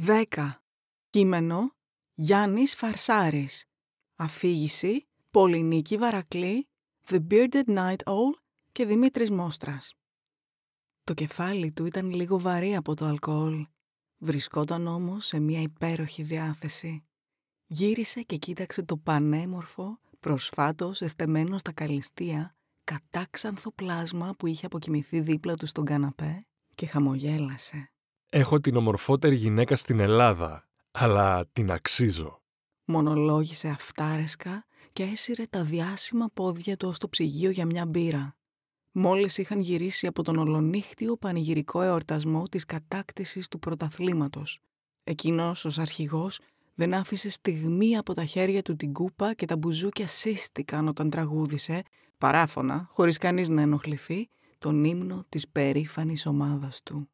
10. Κείμενο Γιάννης Φαρσάρης. Αφήγηση Πολυνίκη Βαρακλή, The Bearded Night Owl και Δημήτρης Μόστρας. Το κεφάλι του ήταν λίγο βαρύ από το αλκοόλ. Βρισκόταν όμως σε μια υπέροχη διάθεση. Γύρισε και κοίταξε το πανέμορφο, προσφάτως εστεμένο στα καλυστία, κατάξανθο πλάσμα που είχε αποκοιμηθεί δίπλα του στον καναπέ και χαμογέλασε. Έχω την ομορφότερη γυναίκα στην Ελλάδα, αλλά την αξίζω. Μονολόγησε αυτάρεσκα και έσυρε τα διάσημα πόδια του ως το ψυγείο για μια μπύρα. Μόλις είχαν γυρίσει από τον ολονύχτιο πανηγυρικό εορτασμό της κατάκτησης του πρωταθλήματος. Εκείνος ως αρχηγός δεν άφησε στιγμή από τα χέρια του την κούπα και τα μπουζούκια σύστηκαν όταν τραγούδισε, παράφωνα, χωρίς κανείς να ενοχληθεί, τον ύμνο της περήφανης ομάδας του.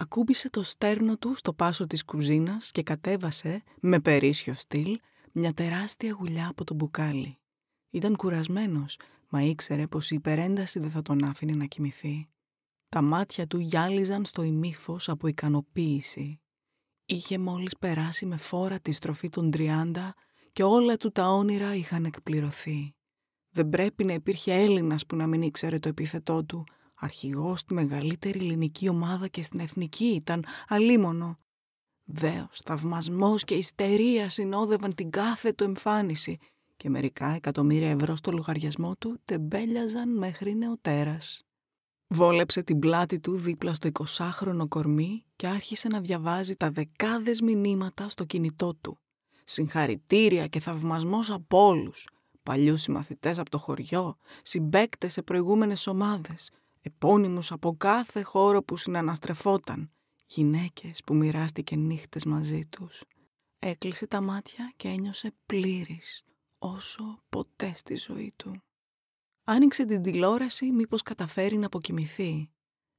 Ακούμπησε το στέρνο του στο πάσο της κουζίνας και κατέβασε, με περίσσιο στυλ, μια τεράστια γουλιά από το μπουκάλι. Ήταν κουρασμένος, μα ήξερε πως η υπερένταση δεν θα τον άφηνε να κοιμηθεί. Τα μάτια του γυάλιζαν στο ημίφος από ικανοποίηση. Είχε μόλις περάσει με φόρα τη στροφή των 30 και όλα του τα όνειρα είχαν εκπληρωθεί. Δεν πρέπει να υπήρχε Έλληνας που να μην ήξερε το επίθετό του. Αρχηγός στη μεγαλύτερη ελληνική ομάδα και στην εθνική ήταν αλίμονο. Δέος, θαυμασμός και ιστερία συνόδευαν την κάθε του εμφάνιση και μερικά εκατομμύρια ευρώ στο λογαριασμό του τεμπέλιαζαν μέχρι νεοτέρας. Βόλεψε την πλάτη του δίπλα στο 20χρονο κορμί και άρχισε να διαβάζει τα δεκάδες μηνύματα στο κινητό του. Συγχαρητήρια και θαυμασμός από όλους. Παλιούς συμμαθητές από το χωριό, συμπέκτες σε προηγούμενες ομάδες, επώνυμους από κάθε χώρο που συναναστρεφόταν, γυναίκες που μοιράστηκε νύχτες μαζί τους. Έκλεισε τα μάτια και ένιωσε πλήρης, όσο ποτέ στη ζωή του. Άνοιξε την τηλεόραση μήπως καταφέρει να αποκοιμηθεί.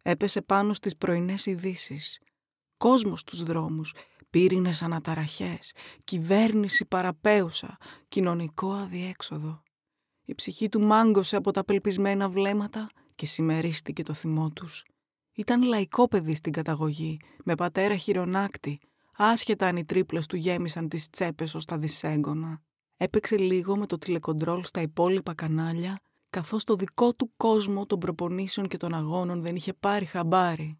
Έπεσε πάνω στις πρωινές ειδήσει. Κόσμος στους δρόμους, πύρινες αναταραχές, κυβέρνηση παραπέουσα, κοινωνικό αδιέξοδο. Η ψυχή του μάγκωσε από τα πελπισμένα βλέμματα και συμμερίστηκε το θυμό τους. Ήταν λαϊκό παιδί στην καταγωγή, με πατέρα χειρονάκτη, άσχετα αν οι τρίπλες του γέμισαν τις τσέπες ως τα δυσέγγωνα. Έπαιξε λίγο με το τηλεκοντρόλ στα υπόλοιπα κανάλια καθώς το δικό του κόσμο των προπονήσεων και των αγώνων δεν είχε πάρει χαμπάρι.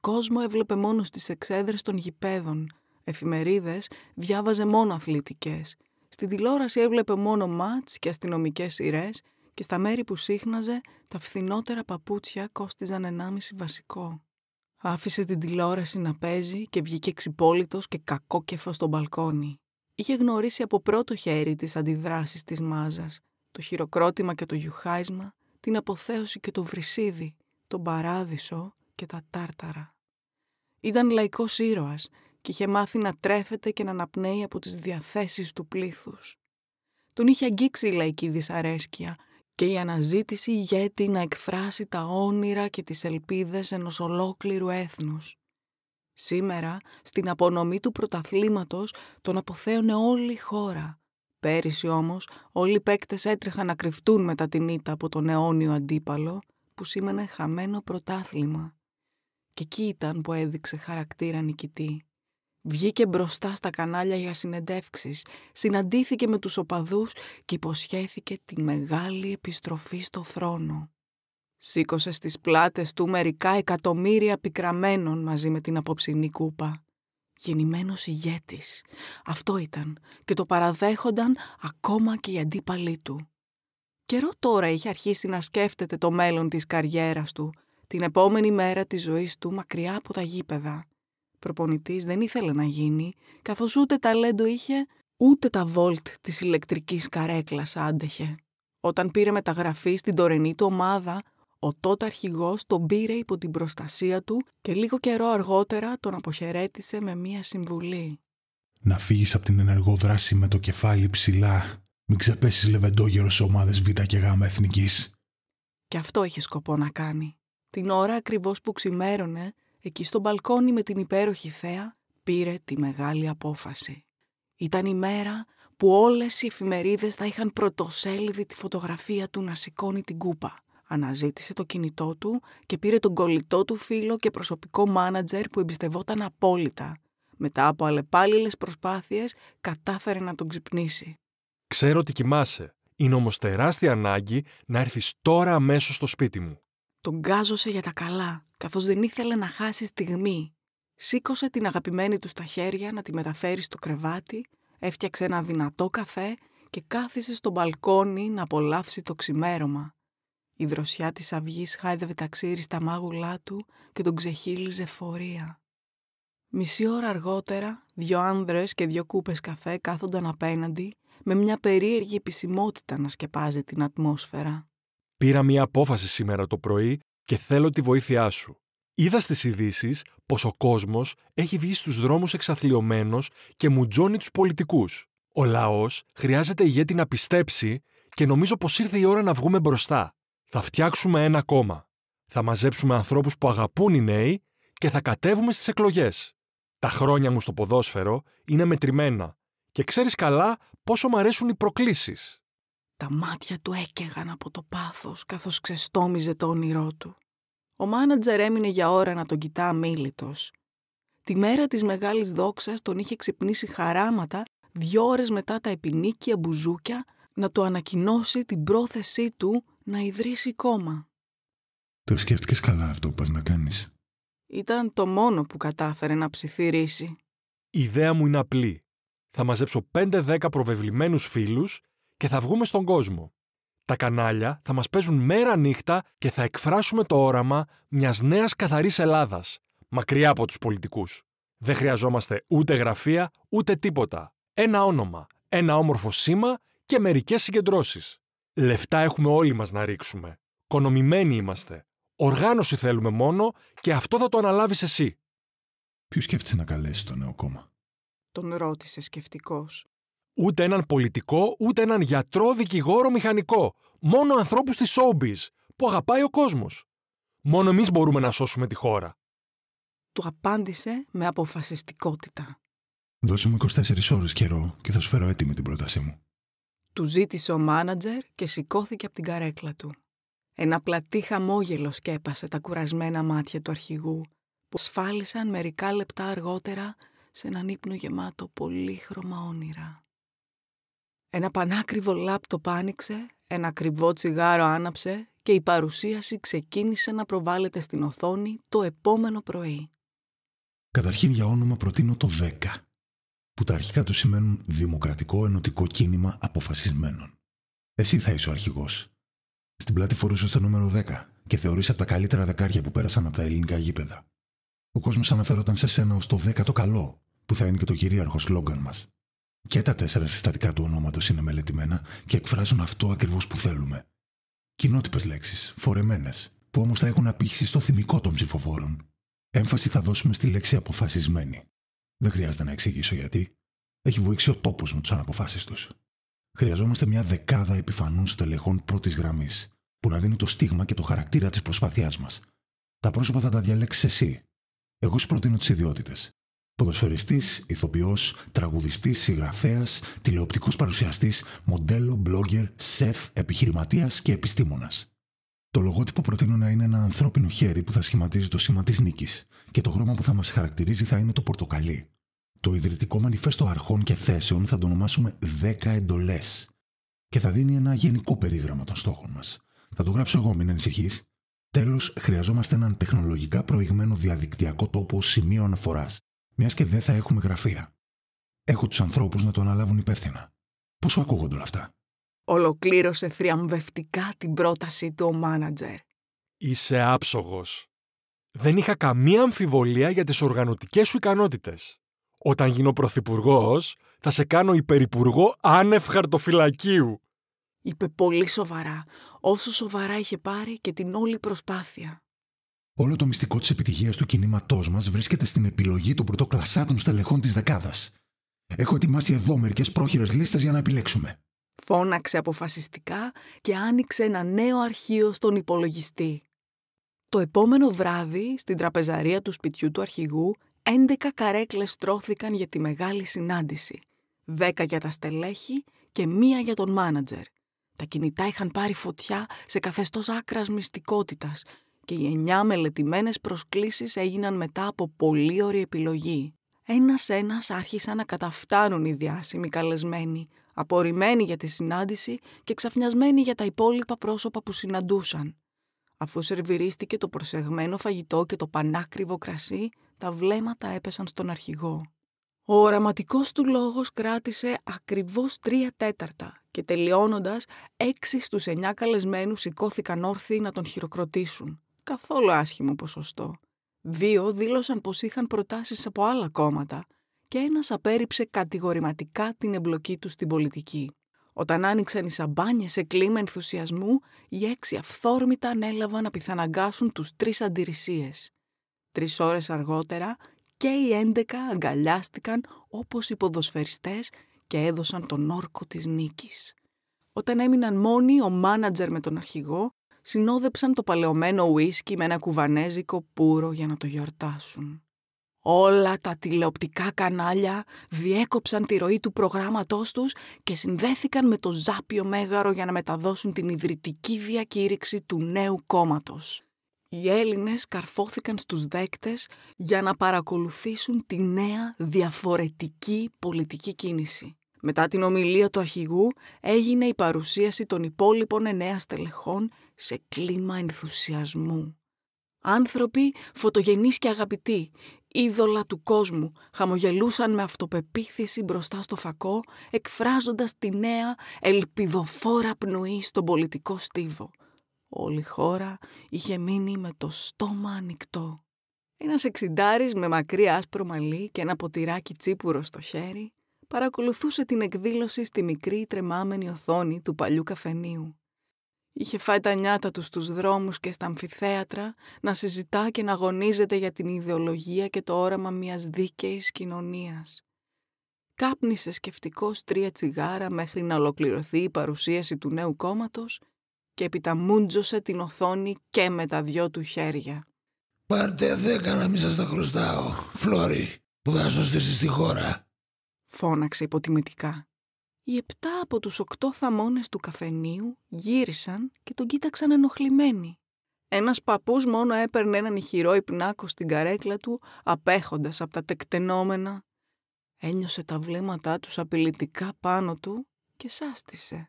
Κόσμο έβλεπε μόνος στις εξέδρες των γηπέδων, εφημερίδες διάβαζε μόνο αθλητικές. Στη τηλεόραση έβλεπε μόνο μάτς και αστυνομικές σειρές και στα μέρη που σύχναζε τα φθηνότερα παπούτσια κόστιζαν 1,5 βασικό. Άφησε την τηλεόραση να παίζει και βγήκε ξυπόλυτος και κακόκεφο στο μπαλκόνι. Είχε γνωρίσει από πρώτο χέρι τις αντιδράσεις της μάζας το χειροκρότημα και το γιουχάισμα, την αποθέωση και το βρυσίδι, τον παράδεισο και τα τάρταρα. Ήταν λαϊκός ήρωας και είχε μάθει να τρέφεται και να αναπνέει από τις διαθέσεις του πλήθους. Τον είχε αγγίξει η λαϊκή δυσαρέσκεια και η αναζήτηση ηγέτη να εκφράσει τα όνειρα και τις ελπίδες ενός ολόκληρου έθνους. Σήμερα, στην απονομή του πρωταθλήματος, τον αποθέωνε όλη η χώρα Πέρυσι όμως όλοι οι παίκτες έτρεχαν να κρυφτούν μετά την ήττα από τον αιώνιο αντίπαλο που σήμαινε χαμένο πρωτάθλημα. Και εκεί ήταν που έδειξε χαρακτήρα νικητή. Βγήκε μπροστά στα κανάλια για συνεντεύξεις, συναντήθηκε με τους οπαδούς και υποσχέθηκε τη μεγάλη επιστροφή στο θρόνο. Σήκωσε στις πλάτες του μερικά εκατομμύρια πικραμένων μαζί με την απόψινή κούπα γεννημένος ηγέτης. Αυτό ήταν και το παραδέχονταν ακόμα και οι αντίπαλοι του. Καιρό τώρα είχε αρχίσει να σκέφτεται το μέλλον της καριέρας του, την επόμενη μέρα της ζωής του μακριά από τα γήπεδα. Προπονητής δεν ήθελε να γίνει, καθώς ούτε ταλέντο είχε, ούτε τα βόλτ της ηλεκτρικής καρέκλας άντεχε. Όταν πήρε μεταγραφή στην τωρινή του ομάδα, ο τότε αρχηγός τον πήρε υπό την προστασία του και λίγο καιρό αργότερα τον αποχαιρέτησε με μία συμβουλή. Να φύγεις από την ενεργό δράση με το κεφάλι ψηλά. Μην ξεπέσεις λεβεντόγερο σε ομάδες Β και Γ εθνικής. Και αυτό είχε σκοπό να κάνει. Την ώρα ακριβώς που ξημέρωνε, εκεί στο μπαλκόνι με την υπέροχη θέα, πήρε τη μεγάλη απόφαση. Ήταν η μέρα που όλες οι εφημερίδες θα είχαν πρωτοσέλιδη τη φωτογραφία του να σηκώνει την κούπα. Αναζήτησε το κινητό του και πήρε τον κολλητό του φίλο και προσωπικό μάνατζερ που εμπιστευόταν απόλυτα. μετά από αλλεπάλληλες προσπάθειες, κατάφερε να τον ξυπνήσει. Ξέρω ότι κοιμάσαι. Είναι όμως τεράστια ανάγκη να έρθεις τώρα αμέσως στο σπίτι μου. Τον γκάζωσε για τα καλά, καθώς δεν ήθελε να χάσει στιγμή. Σήκωσε την αγαπημένη του στα χέρια να τη μεταφέρει στο κρεβάτι, έφτιαξε ένα δυνατό καφέ και κάθισε στο μπαλκόνι να απολαύσει το ξημέρωμα. Η δροσιά της αυγής χάιδευε τα ξύρι στα μάγουλά του και τον ξεχύλιζε φορεία. Μισή ώρα αργότερα, δυο άνδρες και δυο κούπες καφέ κάθονταν απέναντι με μια περίεργη επισημότητα να σκεπάζει την ατμόσφαιρα. Πήρα μια απόφαση σήμερα το πρωί και θέλω τη βοήθειά σου. Είδα στις ειδήσεις πως ο κόσμος έχει βγει στους δρόμους εξαθλειωμένος και μουτζώνει τους πολιτικούς. Ο λαός χρειάζεται ηγέτη να πιστέψει και νομίζω πως ήρθε η ώρα να βγούμε μπροστά. Θα φτιάξουμε ένα κόμμα. Θα μαζέψουμε ανθρώπους που αγαπούν οι νέοι και θα κατέβουμε στις εκλογές. Τα χρόνια μου στο ποδόσφαιρο είναι μετρημένα και ξέρεις καλά πόσο μ' αρέσουν οι προκλήσεις. Τα μάτια του έκαιγαν από το πάθος καθώς ξεστόμιζε το όνειρό του. Ο μάνατζερ έμεινε για ώρα να τον κοιτά αμήλυτος. Τη μέρα της μεγάλης δόξας τον είχε ξυπνήσει χαράματα δυο ώρες μετά τα επινίκια μπουζούκια να του ανακοινώσει την πρόθεσή του να ιδρύσει κόμμα. Το σκέφτηκες καλά αυτό που πας να κάνεις; Ήταν το μόνο που κατάφερε να ψιθυρίσει. Η ιδέα μου είναι απλή. Θα μαζέψω 5-10 προβεβλημένους φίλους και θα βγούμε στον κόσμο. Τα κανάλια θα μας παίζουν μέρα νύχτα και θα εκφράσουμε το όραμα μιας νέας καθαρής Ελλάδας, μακριά από τους πολιτικούς. Δεν χρειαζόμαστε ούτε γραφεία, ούτε τίποτα. Ένα όνομα, ένα όμορφο σήμα και μερικές συγκεντρώσεις. Λεφτά έχουμε όλοι μας να ρίξουμε. Κονομημένοι είμαστε. Οργάνωση θέλουμε μόνο και αυτό θα το αναλάβεις εσύ. Ποιος σκέφτεσαι να καλέσει το νέο κόμμα; Τον ρώτησε σκεφτικός. Ούτε έναν πολιτικό, ούτε έναν γιατρό, δικηγόρο, μηχανικό. Μόνο ανθρώπους της showbiz, που αγαπάει ο κόσμος. Μόνο εμείς μπορούμε να σώσουμε τη χώρα. Του απάντησε με αποφασιστικότητα. Δώσε μου 24 ώρες καιρό και θα σου φέρω έτοιμη την πρότασή μου. Του ζήτησε ο μάνατζερ και σηκώθηκε από την καρέκλα του. Ένα πλατή χαμόγελο σκέπασε τα κουρασμένα μάτια του αρχηγού, που σφάλισαν μερικά λεπτά αργότερα σε έναν ύπνο γεμάτο πολύχρωμα όνειρα. Ένα πανάκριβο λάπτοπ άνοιξε, ένα ακριβό τσιγάρο άναψε και η παρουσίαση ξεκίνησε να προβάλλεται στην οθόνη το επόμενο πρωί. Καταρχήν για όνομα προτείνω το 10, που τα αρχικά του σημαίνουν Δημοκρατικό Ενωτικό Κίνημα Αποφασισμένων. Εσύ θα είσαι ο αρχηγός. Στην πλάτη φορούσε το νούμερο 10 και θεωρείς από τα καλύτερα δεκάρια που πέρασαν από τα ελληνικά γήπεδα. Ο κόσμος αναφέρονταν σε σένα ως το 10 το καλό, που θα είναι και το κυρίαρχο σλόγκαν μας. Και τα τέσσερα συστατικά του ονόματος είναι μελετημένα και εκφράζουν αυτό ακριβώς που θέλουμε. Κοινότοπες λέξεις, φορεμένες, που όμως θα έχουν απήχηση στο θυμικό των ψηφοφόρων. Έμφαση θα δώσουμε στη λέξη αποφασισμένη. Δεν χρειάζεται να εξηγήσω γιατί. Έχει βοήξει ο τόπος με τι αναποφάσει του. Χρειαζόμαστε μια δεκάδα επιφανών στελεχών πρώτης γραμμής, που να δίνει το στίγμα και το χαρακτήρα της προσπάθειάς μας. Τα πρόσωπα θα τα διαλέξεις εσύ. Εγώ σου προτείνω τις ιδιότητες. Ποδοσφαιριστής, ηθοποιός, τραγουδιστής, συγγραφέας, τηλεοπτικός παρουσιαστής, μοντέλο, blogger, σεφ, επιχειρηματίας και επιστήμονας. Το λογότυπο προτείνω να είναι ένα ανθρώπινο χέρι που θα σχηματίζει το σήμα της νίκης και το χρώμα που θα μας χαρακτηρίζει θα είναι το πορτοκαλί. Το ιδρυτικό μανιφέστο αρχών και θέσεων θα το ονομάσουμε 10 εντολές και θα δίνει ένα γενικό περίγραμμα των στόχων μας. Θα το γράψω εγώ, μην ανησυχείς. Τέλος, χρειαζόμαστε έναν τεχνολογικά προηγμένο διαδικτυακό τόπο σημείο αναφοράς μιας και δεν θα έχουμε γραφεία. Έχω τους ανθρώπους να το αναλάβουν υπεύθυνα. Πώ σου ακούγονται όλα αυτά; Ολοκλήρωσε θριαμβευτικά την πρόταση του ο μάνατζερ. Είσαι άψογος. Δεν είχα καμία αμφιβολία για τις οργανωτικές σου ικανότητες. Όταν γίνω πρωθυπουργός, θα σε κάνω υπερυπουργό άνευ χαρτοφυλακίου. Είπε πολύ σοβαρά, όσο σοβαρά είχε πάρει και την όλη προσπάθεια. Όλο το μυστικό της επιτυχίας του κινήματός μας βρίσκεται στην επιλογή των πρωτοκλασσάτων στελεχών της δεκάδας. Έχω ετοιμάσει εδώ μερικές πρόχειρες λίστες για να επιλέξουμε. Φώναξε αποφασιστικά και άνοιξε ένα νέο αρχείο στον υπολογιστή. Το επόμενο βράδυ, στην τραπεζαρία του σπιτιού του αρχηγού, 11 καρέκλες στρώθηκαν για τη μεγάλη συνάντηση. 10 για τα στελέχη και μία για τον μάνατζερ. Τα κινητά είχαν πάρει φωτιά σε καθεστώς άκρας μυστικότητας και οι εννιά μελετημένες προσκλήσεις έγιναν μετά από πολύ ωραία επιλογή. ένας-ένας άρχισαν να καταφτάνουν οι διάσημοι καλεσμένοι, απορριμμένοι για τη συνάντηση και ξαφνιασμένοι για τα υπόλοιπα πρόσωπα που συναντούσαν. Αφού σερβιρίστηκε το προσεγμένο φαγητό και το πανάκριβο κρασί, τα βλέμματα έπεσαν στον αρχηγό. Ο οραματικός του λόγος κράτησε ακριβώς τρία τέταρτα και τελειώνοντας έξι στους εννιά καλεσμένους σηκώθηκαν όρθιοι να τον χειροκροτήσουν. Καθόλου άσχημο ποσοστό. Δύο δήλωσαν πως είχαν προτάσεις από άλλα κόμματα και ένας απέρριψε κατηγορηματικά την εμπλοκή του στην πολιτική. Όταν άνοιξαν οι σαμπάνιες σε κλίμα ενθουσιασμού, οι έξι αυθόρμητα ανέλαβαν να πιθαναγκάσουν τους τρεις αντιρρησίες. Τρεις ώρες αργότερα και οι έντεκα αγκαλιάστηκαν όπως οι ποδοσφαιριστές και έδωσαν τον όρκο της νίκης. Όταν έμειναν μόνοι, ο μάνατζερ με τον αρχηγό συνόδεψαν το παλαιωμένο ουίσκι με ένα κουβανέζικο πουρο για να το γιορτάσουν. Όλα τα τηλεοπτικά κανάλια διέκοψαν τη ροή του προγράμματός τους και συνδέθηκαν με το Ζάπιο Μέγαρο για να μεταδώσουν την ιδρυτική διακήρυξη του νέου κόμματος. Οι Έλληνες καρφώθηκαν στους δέκτες για να παρακολουθήσουν τη νέα διαφορετική πολιτική κίνηση. Μετά την ομιλία του αρχηγού έγινε η παρουσίαση των υπόλοιπων εννέα στελεχών σε κλίμα ενθουσιασμού. Άνθρωποι φωτογενείς και αγαπητοί, είδωλα του κόσμου, χαμογελούσαν με αυτοπεποίθηση μπροστά στο φακό, εκφράζοντας τη νέα ελπιδοφόρα πνοή στον πολιτικό στίβο. Όλη η χώρα είχε μείνει με το στόμα ανοιχτό. Ένας εξιντάρης με μακρύ άσπρο μαλλί και ένα ποτηράκι τσίπουρο στο χέρι παρακολουθούσε την εκδήλωση στη μικρή τρεμάμενη οθόνη του παλιού καφενείου. Είχε φάει τα νιάτα του στους δρόμους και στα αμφιθέατρα να συζητά και να αγωνίζεται για την ιδεολογία και το όραμα μιας δίκαιης κοινωνίας. Κάπνισε σκεφτικός τρία τσιγάρα μέχρι να ολοκληρωθεί η παρουσίαση του νέου κόμματος και επιταμούντζωσε την οθόνη και με τα δυο του χέρια. «Πάρτε δέκα να μην σας τα χρωστάω, Φλόρι, που θα σωστήσεις στη χώρα», φώναξε υποτιμητικά. Οι επτά από τους οκτώ θαμώνες του καφενείου γύρισαν και τον κοίταξαν ενοχλημένοι. Ένας παππούς μόνο έπαιρνε έναν ηχηρό υπνάκο στην καρέκλα του, απέχοντας από τα τεκτενόμενα. Ένιωσε τα βλέμματά τους απειλητικά πάνω του και σάστησε.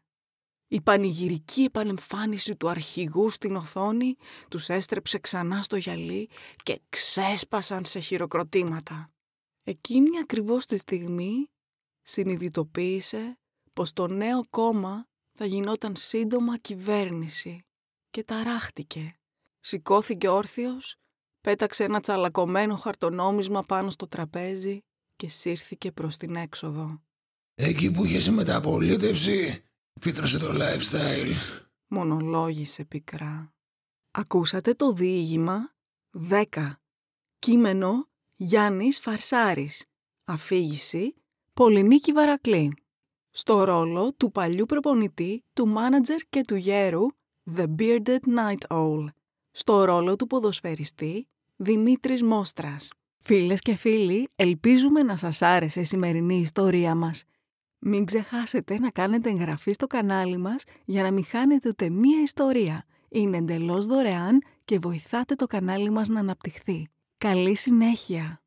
Η πανηγυρική επανεμφάνιση του αρχηγού στην οθόνη τους έστρεψε ξανά στο γυαλί και ξέσπασαν σε χειροκροτήματα. Εκείνη ακριβώς τη στιγμή συνειδητοποίησε πως το νέο κόμμα θα γινόταν σύντομα κυβέρνηση και ταράχτηκε. Σηκώθηκε όρθιος, πέταξε ένα τσαλακωμένο χαρτονόμισμα πάνω στο τραπέζι και σύρθηκε προς την έξοδο. Εκεί που είχες μεταπολίτευση, φύτρωσε το lifestyle. Μονολόγησε πικρά. Ακούσατε το διήγημα; 10. Κείμενο Γιάννης Φαρσάρης. Αφήγηση Πολυνίκη Βαρακλή στο ρόλο του παλιού προπονητή, του μάνατζερ και του γέρου The Bearded Night Owl, στο ρόλο του ποδοσφαιριστή Δημήτρης Μόστρας. Φίλες και φίλοι, ελπίζουμε να σας άρεσε η σημερινή ιστορία μας. Μην ξεχάσετε να κάνετε εγγραφή στο κανάλι μας για να μην χάνετε ούτε μία ιστορία. Είναι εντελώς δωρεάν και βοηθάτε το κανάλι μας να αναπτυχθεί. Καλή συνέχεια!